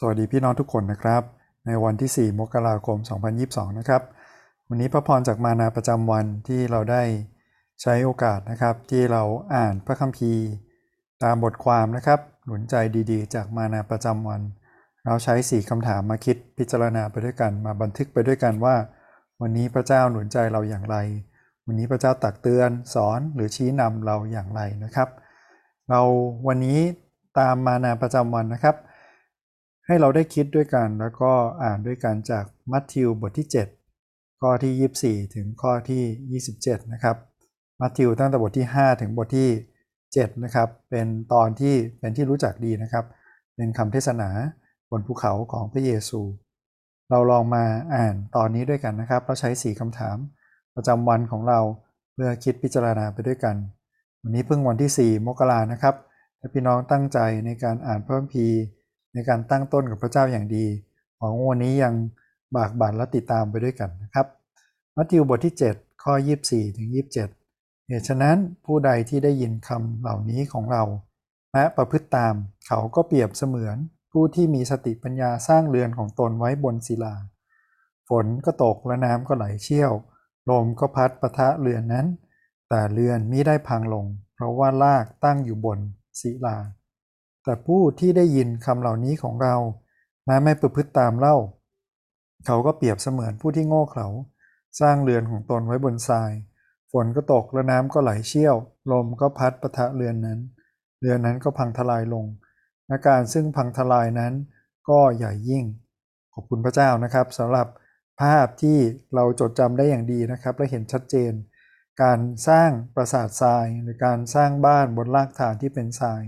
สวัสดีพี่น้องทุกคนนะครับ ในวันที่ 4 มกราคม 2022 นะครับ วันนี้พระพรจากมานาประจำวันที่เราได้ใช้โอกาสนะครับ ที่เราอ่านพระคัมภีร์ ตามบทความนะครับ หนุนใจดีๆ จากมานาประจำวัน เราใช้ 4คำถามมาคิดพิจารณาไปด้วยกัน มาบันทึกไปด้วยกันว่า วันนี้พระเจ้าหนุนใจเราอย่างไร วันนี้พระเจ้าตักเตือนสอนหรือชี้นำเราอย่างไรนะครับ เราวันนี้ตามมานาประจำวันนะครับ ให้เราได้คิดด้วยกันแล้วก็อ่านด้วยกันจากมัทธิวบทที่ 7 ข้อที่ 24 ถึงข้อที่ 27 นะครับมัทธิวตั้งแต่บทที่ 5 ถึงบทที่ 7 นะครับ เป็นตอนที่เป็นที่รู้จักดีนะครับ เป็นคำเทศนาบนภูเขาของพระเยซู เราลองมาอ่านตอนนี้ด้วยกันนะครับเราใช้ 4คำถาม ประจำวันของเราเพื่อคิดพิจารณาไปด้วยกัน วันนี้เพิ่งวันที่ 4 มกรานะครับถ้าพี่น้องตั้งใจในการอ่านพระคัมภีร์ ในการตั้งต้นกับพระเจ้าอย่างดีหวังวันนี้ยังบากบั่นและติดตามไปด้วยกันนะครับมัทธิวบทที่ 7 ข้อ 24 ถึง 27 เหตุฉะนั้นผู้ใดที่ได้ยินคำเหล่านี้ของเรา และประพฤติตามเขาก็เปรียบเสมือนผู้ที่มีสติปัญญาสร้างเรือนของตนไว้บนศิลา ฝนก็ตกและน้ำก็ไหลเชี่ยว ลมก็พัดปะทะเรือนนั้น แต่เรือนมิได้พังลง เพราะว่าลากตั้งอยู่บนศิลา แต่ผู้ที่ได้ยินคำเหล่านี้ของเรา แม้ไม่ประพฤติตามเล่า เขาก็เปรียบเสมือนผู้ที่โง่เขลาสร้างเรือนของตนไว้บนทราย ฝนก็ตกและน้ำก็ไหลเชี่ยว ลมก็พัดประทะเรือนนั้น เรือนนั้นก็พังทลายลงอาการซึ่งพังทลายนั้นก็ใหญ่ยิ่ง ขอบคุณพระเจ้านะครับสำหรับภาพที่เราจดจำได้อย่างดีนะครับ และเห็นชัดเจน การสร้างปราสาททราย หรือการสร้างบ้านบนรากฐานที่เป็นทราย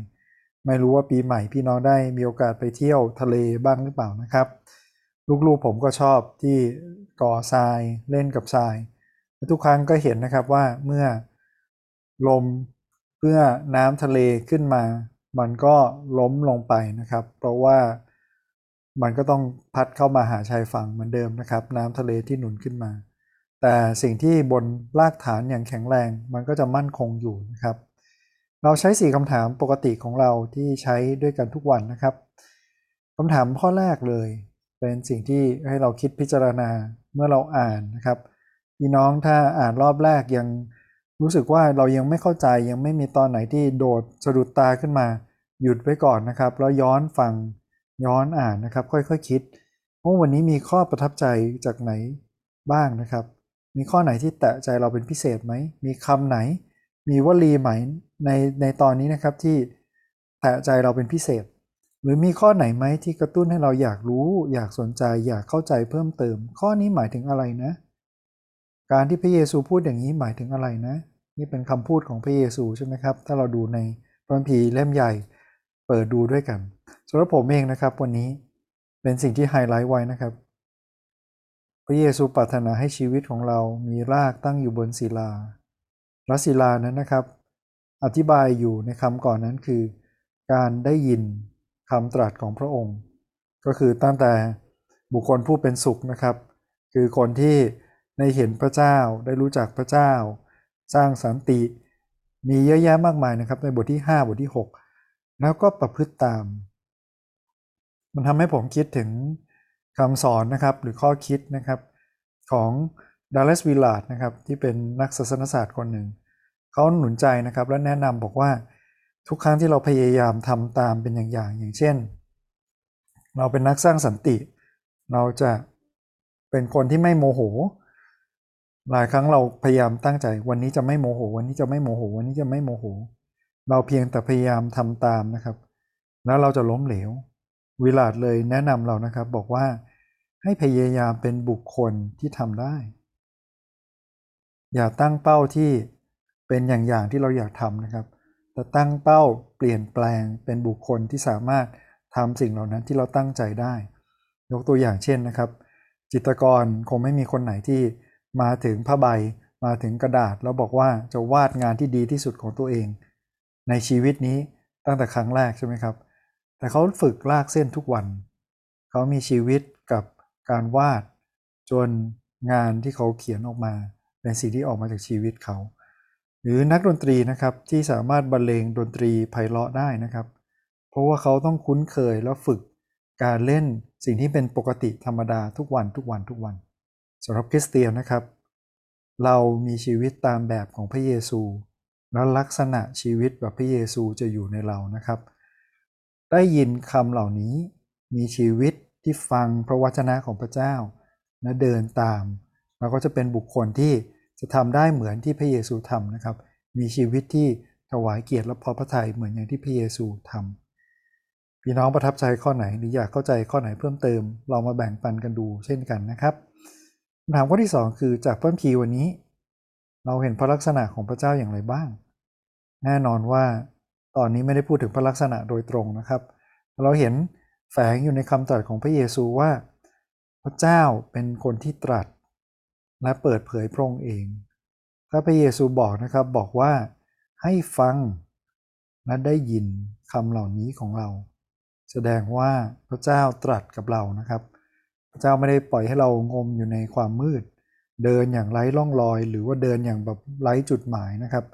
ไม่รู้ว่าปีใหม่พี่น้องได้มีโอกาสไปเที่ยวทะเลบ้างหรือเปล่านะครับ ลูกๆผมก็ชอบที่ก่อทรายเล่นกับทราย ทุกครั้งก็เห็นนะครับว่าเมื่อลมเพื่อน้ำทะเลขึ้นมา มันก็ล้มลงไปนะครับ เพราะว่ามันก็ต้องพัดเข้ามาหาชายฝั่งเหมือนเดิมนะครับ น้ำทะเลที่หนุนขึ้นมา แต่สิ่งที่บนรากฐานอย่างแข็งแรง มันก็จะมั่นคงอยู่นะครับ เราใช้สี่คำถามปกติของเราที่ใช้ด้วยกันทุกวันนะครับคำถามข้อแรกเลย เป็นสิ่งที่ให้เราคิดพิจารณาเมื่อเราอ่านนะครับพี่น้องถ้าอ่านรอบแรกยังรู้สึกว่าเรายังไม่เข้าใจยังไม่มีตอนไหนที่โดดสะดุดตาขึ้นมา หยุดไว้ก่อนนะครับ แล้วย้อนฟังย้อนอ่านนะครับ ค่อยๆคคิดว่าวันนี้มีข้อประทับใจจากไหนบ้างนะครับ มีข้อไหนที่แตะใจเราเป็นพิเศษไหมมีคำไหน มีวลีไหมในในตอนนี้นะครับที่แตะใจเราเป็นพิเศษ หรือมีข้อไหนไหมที่กระตุ้นให้เราอยากรู้ อยากสนใจ อยากเข้าใจเพิ่มเติม ข้อนี้หมายถึงอะไรนะ การที่พระเยซูพูดอย่างนี้หมายถึงอะไรนะ นี่เป็นคำพูดของพระเยซูใช่ไหมครับ ถ้าเราดูในพระคัมภีร์เล่มใหญ่เปิดดูด้วยกันสำหรับผมเองนะครับ วันนี้เป็นสิ่งที่ไฮไลท์ไว้นะครับ พระเยซูปรารถนาให้ชีวิตของเรามีรากตั้งอยู่บนศิลา และศิลานั้นนะครับ อธิบายอยู่ในคำก่อนนั้นคือ การได้ยินคำตรัสของพระองค์ ก็คือตั้งแต่บุคคลผู้เป็นสุขนะครับ คือคนที่ได้เห็นพระเจ้าได้รู้จักพระเจ้า สร้างสันติ มีเยอะแยะมากมายนะครับ ในบทที่ 5 บทที่ 6 แล้วก็ประพฤติตาม มันทำให้ผมคิดถึงคำสอนนะครับหรือข้อคิดนะครับของ ดัลเลสวิลลาร์ดนะครับที่เป็นนักศาสนศาสตร์คนหนึ่ง เขาหนุนใจนะครับและแนะนำบอกว่าทุกครั้งที่เราพยายามทำตามเป็นอย่างอย่างอย่างเช่น เราเป็นนักสร้างสันติ เราจะเป็นคนที่ไม่โมโห หลายครั้งเราพยายามตั้งใจวันนี้จะไม่โมโห วันนี้จะไม่โมโห วันนี้จะไม่โมโห เราเพียงแต่พยายามทำตามนะครับ แล้วเราจะล้มเหลว วิลาดเลยแนะนำเรานะครับบอกว่าให้พยายามเป็นบุคคลที่ทำได้ อย่าตั้งเป้าที่เป็นอย่างอย่างที่เราอยากทำนะครับ แต่ตั้งเป้าเปลี่ยนแปลงเป็นบุคคลที่สามารถทำสิ่งเหล่านั้นที่เราตั้งใจได้ ยกตัวอย่างเช่นนะครับ จิตรกรคงไม่มีคนไหนที่มาถึงผ้าใบมาถึงกระดาษแล้วบอกว่าจะวาดงานที่ดีที่สุดของตัวเอง ในชีวิตนี้ตั้งแต่ครั้งแรกใช่ไหมครับ แต่เขาฝึกลากเส้นทุกวัน เขามีชีวิตกับการวาดจนงานที่เขาเขียนออกมา เป็นสิ่งที่ออกมาจากชีวิตเขา หรือนักดนตรีนะครับที่สามารถบรรเลงดนตรีไพเราะได้นะครับ เพราะว่าเขาต้องคุ้นเคยแล้วฝึกการเล่นสิ่งที่เป็นปกติธรรมดาทุกวันทุกวันทุกวันสำหรับคริสเตียนนะครับ เรามีชีวิตตามแบบของพระเยซู และลักษณะชีวิตแบบพระเยซูจะอยู่ในเรานะครับ ได้ยินคำเหล่านี้มีชีวิตที่ฟังพระวจนะของพระเจ้า และเดินตาม เราก็จะเป็นบุคคลที่จะทำได้เหมือนที่พระเยซูทำนะครับ มีชีวิตที่ถวายเกียรติและพอพระทัยเหมือนอย่างที่พระเยซูทำพี่น้องประทับใจข้อไหนหรืออยากเข้าใจข้อไหนเพิ่มเติม เรามาแบ่งปันกันดูเช่นกันนะครับคำถามข้อที่ 2 คือจากเพิ่มคีวันนี้ เราเห็นพระลักษณะของพระเจ้าอย่างไรบ้าง แน่นอนว่าตอนนี้ไม่ได้พูดถึงพระลักษณะโดยตรงนะครับ เราเห็นแฝงอยู่ในคำตรัสของพระเยซูว่า พระเจ้าเป็นคนที่ตรัส และเปิดเผยพระองค์เองถ้าพระเยซูบอกนะครับบอกว่าให้ฟังและได้ยินคำเหล่านี้ของเรา แสดงว่าพระเจ้าตรัสกับเรานะครับ พระเจ้าไม่ได้ปล่อยให้เรางมอยู่ในความมืด เดินอย่างไร้ร่องรอย หรือว่าเดินอย่างแบบไร้จุดหมายนะครับ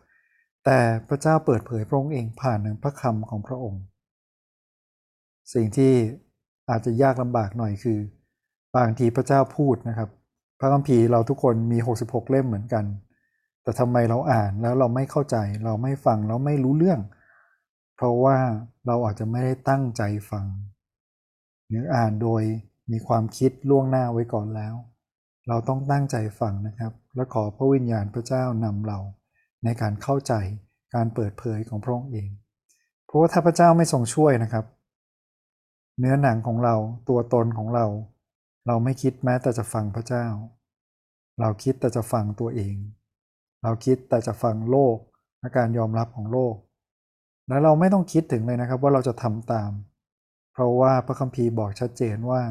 แต่พระเจ้าเปิดเผยพระองค์เองผ่านหนึ่งพระคำของพระองค์ สิ่งที่อาจจะยากลำบากหน่อยคือ บางทีพระเจ้าพูดนะครับ พระคัมภีร์เราทุกคนมี 66 เล่มเหมือนกัน แต่ทำไมเราอ่านแล้วเราไม่เข้าใจ เราไม่ฟังเราไม่รู้เรื่อง เพราะว่าเราอาจจะไม่ได้ตั้งใจฟัง หรืออ่านโดยมีความคิดล่วงหน้าไว้ก่อนแล้ว เราต้องตั้งใจฟังนะครับ และขอพระวิญญาณพระเจ้านำเรา ในการเข้าใจการเปิดเผยของพระองค์เอง เพราะว่าถ้าพระเจ้าไม่ทรงช่วยนะครับ เนื้อหนังของเราตัวตนของเรา เราไม่คิดแม้แต่จะฟังพระเจ้า เราคิดแต่จะฟังตัวเอง เราคิดแต่จะฟังโลกและการยอมรับของโลก และเราไม่ต้องคิดถึงเลยนะครับว่าเราจะทำตาม เพราะว่าพระคัมภีร์บอกชัดเจนว่า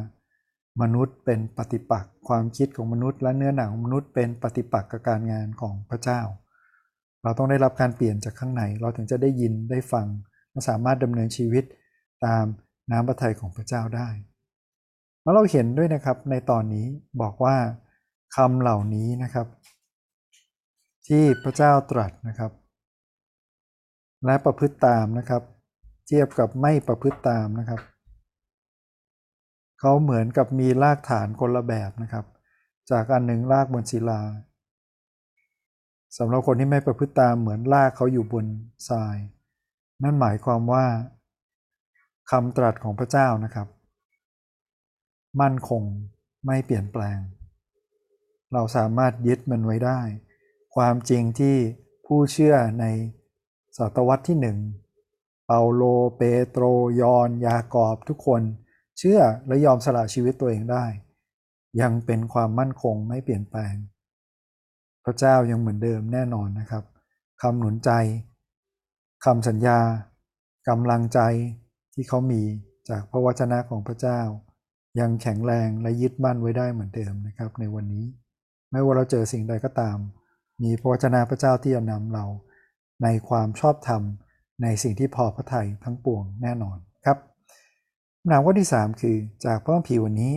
มนุษย์เป็นปฏิปักษ์ความคิดของมนุษย์ และเนื้อหนังของมนุษย์เป็นปฏิปักษ์กับการงานของพระเจ้า เราต้องได้รับการเปลี่ยนจากข้างในเราถึงจะได้ยินได้ฟังและสามารถดำเนินชีวิตตามน้ำพระทัยของพระเจ้าได้ แล้วเราเห็นด้วยนะครับในตอนนี้บอกว่าคำเหล่านี้นะครับ ที่พระเจ้าตรัสนะครับ และประพฤติตามนะครับ เทียบกับไม่ประพฤติตามนะครับเขาเหมือนกับมีรากฐานคนละแบบนะครับ จากอันหนึ่งรากบนศิลาสำหรับคนที่ไม่ประพฤติตามเหมือนรากเขาอยู่บนทราย นั่นหมายความว่าคำตรัสของพระเจ้านะครับ มั่นคงไม่เปลี่ยนแปลง เราสามารถยึดมันไว้ได้ ความจริงที่ผู้เชื่อในศตวรรษที่หนึ่งเปาโลเปโตรยอน ยากอบทุกคน เชื่อและยอมสละชีวิตตัวเองได้ ยังเป็นความมั่นคงไม่เปลี่ยนแปลง พระเจ้ายังเหมือนเดิมแน่นอนนะครับคำหนุนใจคำสัญญากำลังใจที่เขามีจากพระวจนะของพระเจ้า ยังแข็งแรงและยึดมั่นไว้ได้เหมือนเดิมนะครับ ในวันนี้ ไม่ว่าเราเจอสิ่งใดก็ตาม มีพระวจนะพระเจ้าที่จะนำเรา ในความชอบธรรม ในสิ่งที่พอพระทัยทั้งปวงแน่นอนครับคำถามข้อที่ 3 คือจากพระคัมภีร์วันนี้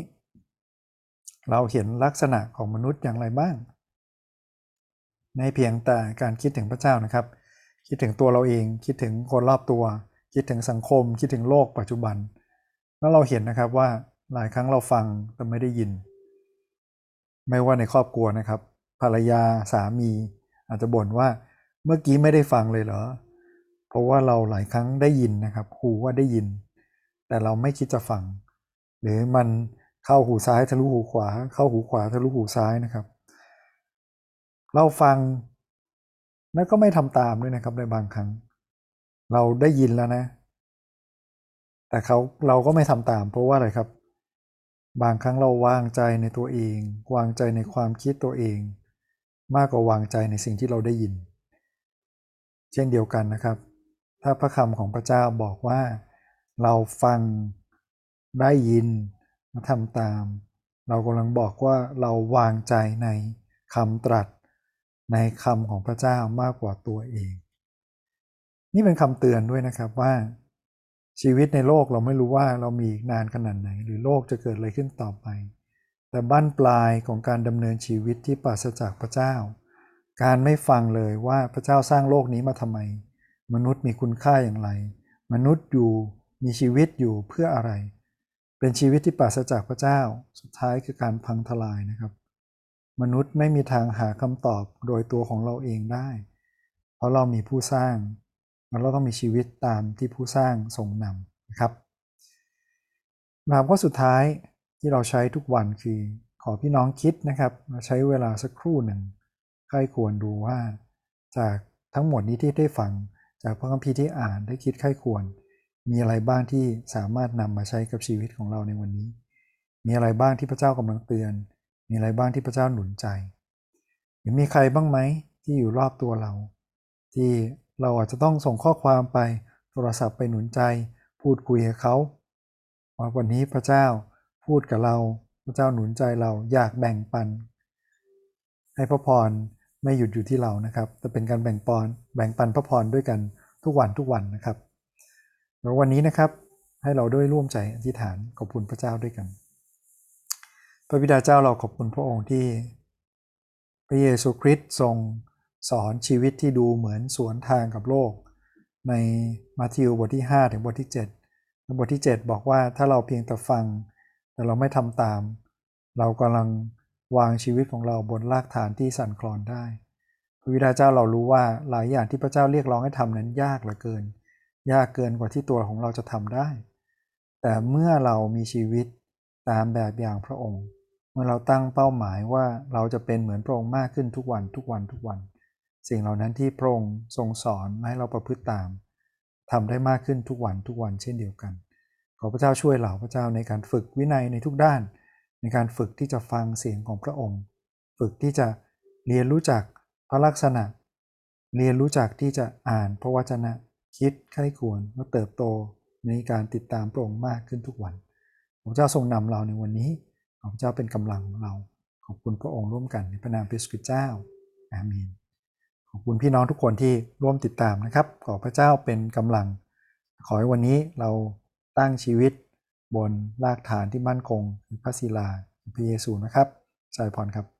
เราเห็นลักษณะของมนุษย์อย่างไรบ้าง ในเพียงแต่การคิดถึงพระเจ้านะครับ คิดถึงตัวเราเองคิดถึงคนรอบตัว คิดถึงสังคม คิดถึงโลกปัจจุบัน แล้วเราเห็นนะครับว่า หลายครั้งเราฟังแต่ไม่ได้ยิน ไม่ว่าในครอบครัวนะครับ ภรรยาสามี อาจจะบ่นว่าเมื่อกี้ไม่ได้ฟังเลยเหรอ เพราะว่าเราหลายครั้งได้ยินนะครับหูว่าได้ยิน แต่เราไม่คิดจะฟัง หรือมันเข้าหูซ้ายทะลุหูขวา เข้าหูขวาทะลุหูซ้ายนะครับ เราฟังแล้วก็ไม่ทำตามด้วยนะครับในบางครั้ง เราได้ยินแล้วนะ แต่เขาเราก็ไม่ทำตาม เพราะว่าอะไรครับ บางครั้งเราวางใจในตัวเอง วางใจในความคิดตัวเอง มากกว่าวางใจในสิ่งที่เราได้ยิน เช่นเดียวกันนะครับ ถ้าพระคำของพระเจ้าบอกว่า เราฟังได้ยินมาทำตาม เรากำลังบอกว่าเราวางใจในคำตรัส ในคำของพระเจ้ามากกว่าตัวเอง นี่เป็นคำเตือนด้วยนะครับว่า ชีวิตในโลกเราไม่รู้ว่าเรามีนานขนาดไหน หรือโลกจะเกิดอะไรขึ้นต่อไป แต่บั้นปลายของการดำเนินชีวิตที่ปราศจากพระเจ้า การไม่ฟังเลยว่าพระเจ้าสร้างโลกนี้มาทำไม มนุษย์มีคุณค่าอย่างไร มนุษย์อยู่มีชีวิตอยู่เพื่ออะไร เป็นชีวิตที่ปราศจากพระเจ้า สุดท้ายคือการพังทลายนะครับ มนุษย์ไม่มีทางหาคำตอบโดยตัวของเราเองได้ เพราะเรามีผู้สร้าง เราต้องมีชีวิตตามที่ผู้สร้างทรงนำนะครับนามข้อสุดท้ายที่เราใช้ทุกวันคือขอพี่น้องคิดนะครับใช้เวลาสักครู่หนึ่งใครควรดูว่าจากทั้งหมดนี้ที่ได้ฟัง จากพระคัมภีร์ที่อ่านได้คิดใครควร มีอะไรบ้างที่สามารถนำมาใช้กับชีวิตของเราในวันนี้ มีอะไรบ้างที่พระเจ้ากำลังเตือน มีอะไรบ้างที่พระเจ้าหนุนใจหรือมีใครบ้างไหมที่อยู่รอบตัวเรา ที่ เราอาจจะต้องส่งข้อความไปโทรศัพท์ไปหนุนใจ พูดคุยกับเขาว่าวันนี้พระเจ้าพูดกับเรา พระเจ้าหนุนใจเราอยากแบ่งปัน ให้พระพรไม่หยุดอยู่ที่เรานะครับ แต่เป็นการแบ่งปอนแบ่งปันพระพรด้วยกันทุกวันทุกวันนะครับแล้ววันนี้นะครับให้เราด้วยร่วมใจอธิษฐานขอบคุณพระเจ้าด้วยกัน พระบิดาเจ้าเราขอบคุณพระองค์ที่ พระเยซูคริสต์ทรง สอนชีวิตที่ดูเหมือนสวนทางกับโลก ในมาทิวบทที่ 5 ถึงบทที่7บทที่ 7 บอกว่าถ้าเราเพียงแต่ฟัง แต่เราไม่ทำตาม เรากำลังวางชีวิตของเราบนรากฐานที่สั่นคลอนได้ พระวิดาเจ้าเรารู้ว่าหลายอย่างที่พระเจ้าเรียกร้องให้ทำนั้นยากเหลือเกิน ยากเกินกว่าที่ตัวของเราจะทำได้ แต่เมื่อเรามีชีวิตตามแบบอย่างพระองค์ เมื่อเราตั้งเป้าหมายว่าเราจะเป็นเหมือนพระองค์มากขึ้นทุกวันทุกวันทุกวัน สิ่งเหล่านั้นที่พระองค์ทรงสอนให้เราประพฤติตามทำได้มากขึ้นทุกวันทุกวันเช่นเดียวกัน ขอพระเจ้าช่วยเหล่าพระเจ้าในการฝึกวินัยในทุกด้าน ในการฝึกที่จะฟังเสียงของพระองค์ ฝึกที่จะเรียนรู้จักพระลักษณะ เรียนรู้จักที่จะอ่านพระวจนะคิดไข้ควรและเติบโตในการติดตามพระองค์มากขึ้นทุกวันพระเจ้าทรงนำเราในวันนี้ขอพระเจ้าเป็นกำลังของเรา ขอบคุณพระองค์ร่วมกันในพระนามพระสุคริสต์เจ้า อาเมน ขอบคุณพี่น้องทุกคนที่ร่วมติดตามนะครับ ขอพระเจ้าเป็นกำลัง ขอให้วันนี้เราตั้งชีวิตบนรากฐานที่มั่นคงพระศิลาพระเยซูนะครับสายพรครับ